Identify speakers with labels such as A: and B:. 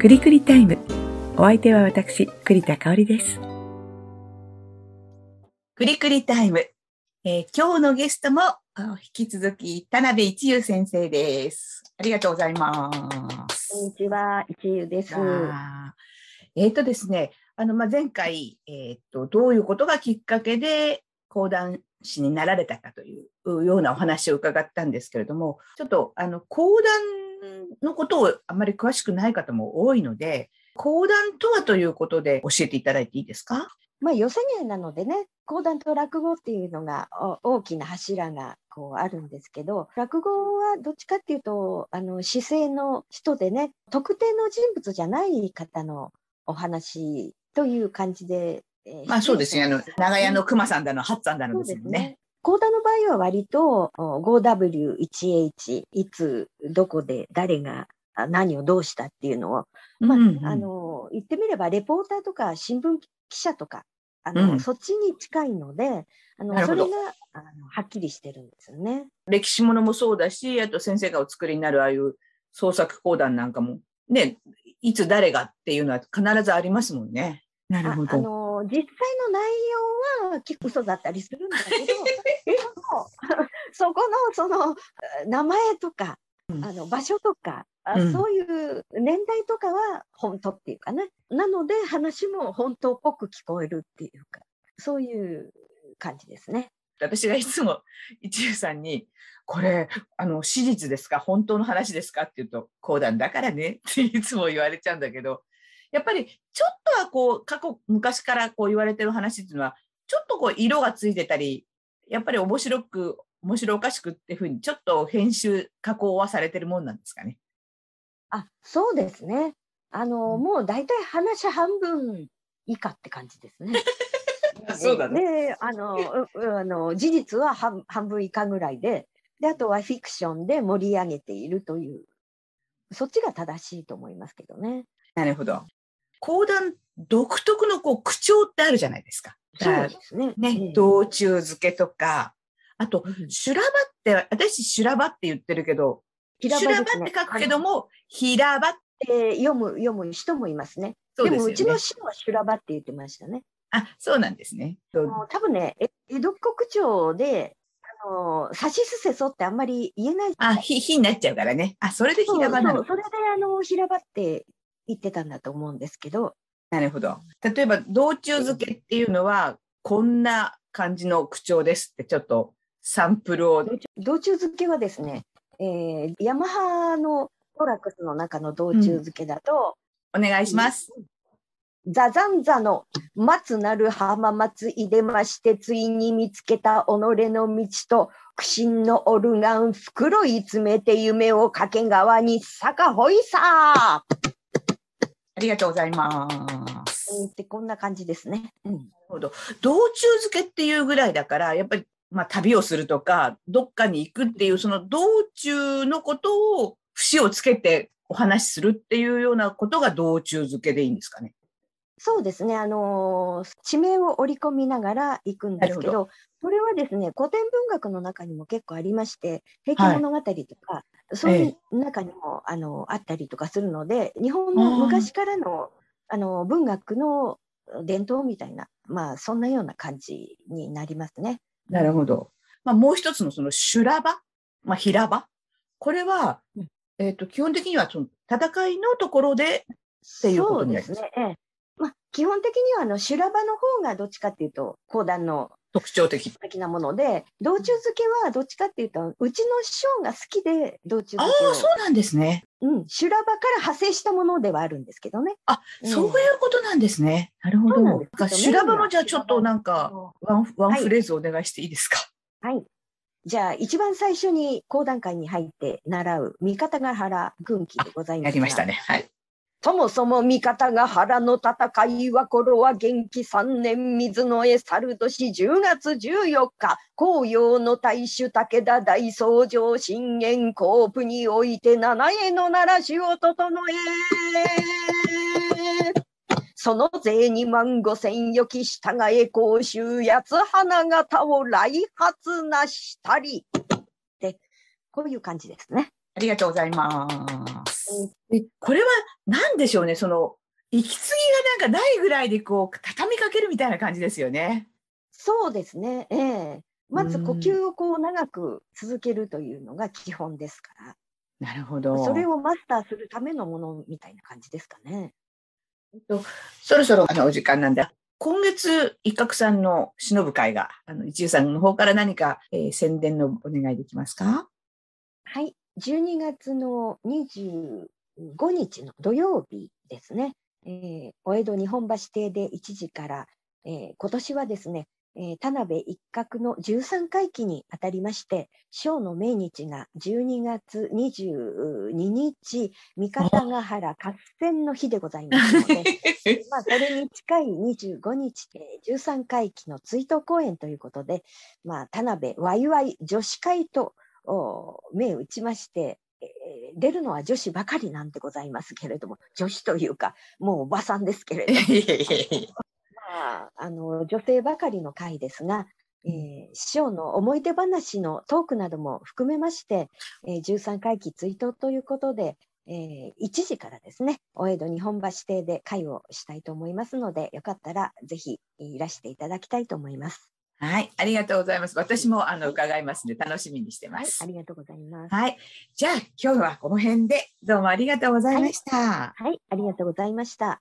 A: くりくりタイム。お相手は私、栗田香織です。
B: くりくりタイム。えー今日のゲストもあ引き続き田辺一優先生です。ありがとうございます。
C: こんにちは、一優です。
B: えっ、とですね、あの、まあ、前回、えっ、と、どういうことがきっかけで講談師になられたかというようなお話を伺ったんですけれども、ちょっと、あの、講談のことをあまり詳しくない方も多いので、講談とはということで教えていただいていいですか？
C: まあ、寄せ芸なのでね、講談と落語っていうのがお大きな柱がこうあるんですけど、落語はどっちかっていうと、あの、姿勢の人でね、特定の人物じゃない方のお話という感じで。えー
B: まあそうですね。あの、長屋の熊さんだの、八さんだのですもんね。
C: 講談の場合は割とお 5W1H、いつ、どこで、誰があ何をどうしたっていうのをまあ、
B: うんうん
C: あの、言ってみれば、レポーターとか新聞記者とか、あの、
B: うん
C: そっちに近いので、あの、それが、あの、はっきりしてるんですよね。
B: 歴史ものもそうだし、あと先生がお作りになるああいう創作講談なんかも、ね、いつ誰がっていうのは必ずありますもんね。なる
C: あ
B: ほど。
C: 実際の内容は結構嘘だったりするんだけど、そこの、その、名前とか、
B: うん。
C: あの、場所とか、あ
B: うん。
C: そういう年代とかは本当っていうかね。なので、話も本当っぽく聞こえるっていうか、そういう感じですね。
B: 私がいつも一流さんに、これ、あの、史実ですか？本当の話ですか？って言うと、講談だからね。っていつも言われちゃうんだけど、やっぱりちょっとはこう、過去、昔からこう言われてる話っていうのは、ちょっとこう色がついてたり、やっぱり面白く、面白おかしくっていうふうに、ちょっと編集、加工はされてるもんなんですかね？
C: あ、そうですね。あの、
B: うん
C: もう大体話半分以下って感じですね。
B: そうだね
C: で、あの、あの事実は半半分以下ぐらいで、で、あとはフィクションで盛り上げているという、そっちが正しいと思いますけどね。
B: なるほど。講談独特のこう口調ってあるじゃないですか。
C: そうですね。
B: ね、
C: ええ
B: 道中漬けとか、あと、
C: うん
B: 修羅場って、私修羅場って言ってるけど、修羅場って書くけども、平場、
C: で読む、読む人もいますね。
B: そう
C: でも、うちの。師は修羅場って言ってましたね。
B: あ、そうなんですね。
C: 多分ね、え江戸国町で、あの、さしすせそってあんまり言えない
B: あ、ひ、ひになっちゃうからね。あ、それで平場なの。
C: そうそれであの平場って言ってたんだと思うんですけど、
B: なるほど。例えば、道中漬けっていうのは、こんな感じの口調ですって、ちょっとサンプルを。
C: 道中漬けはですね、えーヤマハのトラックスの中の道中漬けだと、
B: お願いします。
C: ザザンザの松なる浜松いでまして、ついに見つけた己の道と、苦心のオルガン袋い詰めて夢を掛川に坂ほいさ
B: ありがとうございます。
C: ーってこんな感じですね。うん
B: なるほど。道中漬けっていうぐらいだから、やっぱり、まあ、旅をするとか、どっかに行くっていう、その道中のことを節をつけてお話しするっていうようなことが道中漬けでいいんですかね。
C: そうですね、あのー地名を織り込みながら行くんですけ
B: なる
C: ど、これはですね、古典文学の中にも結構ありまして、平家物語とか、そういう中にも、あのあったりとかするので、日本の昔からのあの文学の伝統みたいな、まあ、そんなような感じになりますね。
B: なるほど。まあ、もう一つのその修羅場、まあ、平場？これは
C: うん、
B: えっ、と、基本的にはその戦いのところで、っていうことになります。
C: そうですね。ええ。まあ、基本的にはあの修羅場の方がどっちかっていうと、講談の
B: 特徴的。
C: 的なもので、道中漬けはどっちかっていうと、うちの師匠が好きで道中
B: あ
C: 漬けを
B: あ、そうなんですね。
C: うん、修羅場から派生したものではあるんですけどね。
B: あ、
C: うん
B: そういうことなんですね。なるほど。修羅場もじゃあちょっとなんか、
C: は
B: ワンワン
C: はい
B: フレーズお願いしていいですか？
C: い。じゃあ、一番最初に講談会に入って習う三方ヶ原軍記でございますが。
B: やりましたね。はい。
C: そもそも三方ヶ原の戦いは頃は元気三年水の江猿年10月14日、紅葉の大主武田大僧正信玄甲府において七重の奈良市を整え。その税二万五千よき従え甲州八つ花形を来発なしたり。で、こういう感じですね。
B: ありがとうございます。でこれは何でしょうね、その、息継ぎがなんかないぐらいでこう、畳みかけるみたいな感じですよね。
C: そうですね。ええまず呼吸をこう長く続けるというのが基本ですから。
B: なるほど。
C: それをマスターするためのものみたいな感じですかね。
B: そろそろあのお時間なんで、今月一角さんの忍ぶ会が、あの一遊さんの方から何か、えー宣伝のお願いできますか？
C: はい。12月の25日の土曜日ですね。えーお江戸日本橋邸で1時から、えー今年はですね、えー田辺一角の13回忌にあたりまして、小の命日が12月22日、三方ヶ原合戦の日でございますので、まあ、それに近い25日、えー13回忌の追悼公演ということで、まあ、田辺ワイワイ女子会とお銘打ちまして、えー出るのは女子ばかりなんでございますけれども、女子というか、もうおばさんですけれども、まあ、あの女性ばかりの会ですが、えー師匠の思い出話のトークなども含めまして、えー13回忌追悼ということで、えー1時からですね、お江戸日本橋邸で会をしたいと思いますので、よかったらぜひいらしていただきたいと思います。
B: はい、ありがとうございます。私もあの伺いますので楽しみにしてま
C: はい、
B: す
C: あ。りがとうございます。
B: はい、じゃあ今日はこの辺でどうもありがとうございました。
C: はい、ありがとうございました。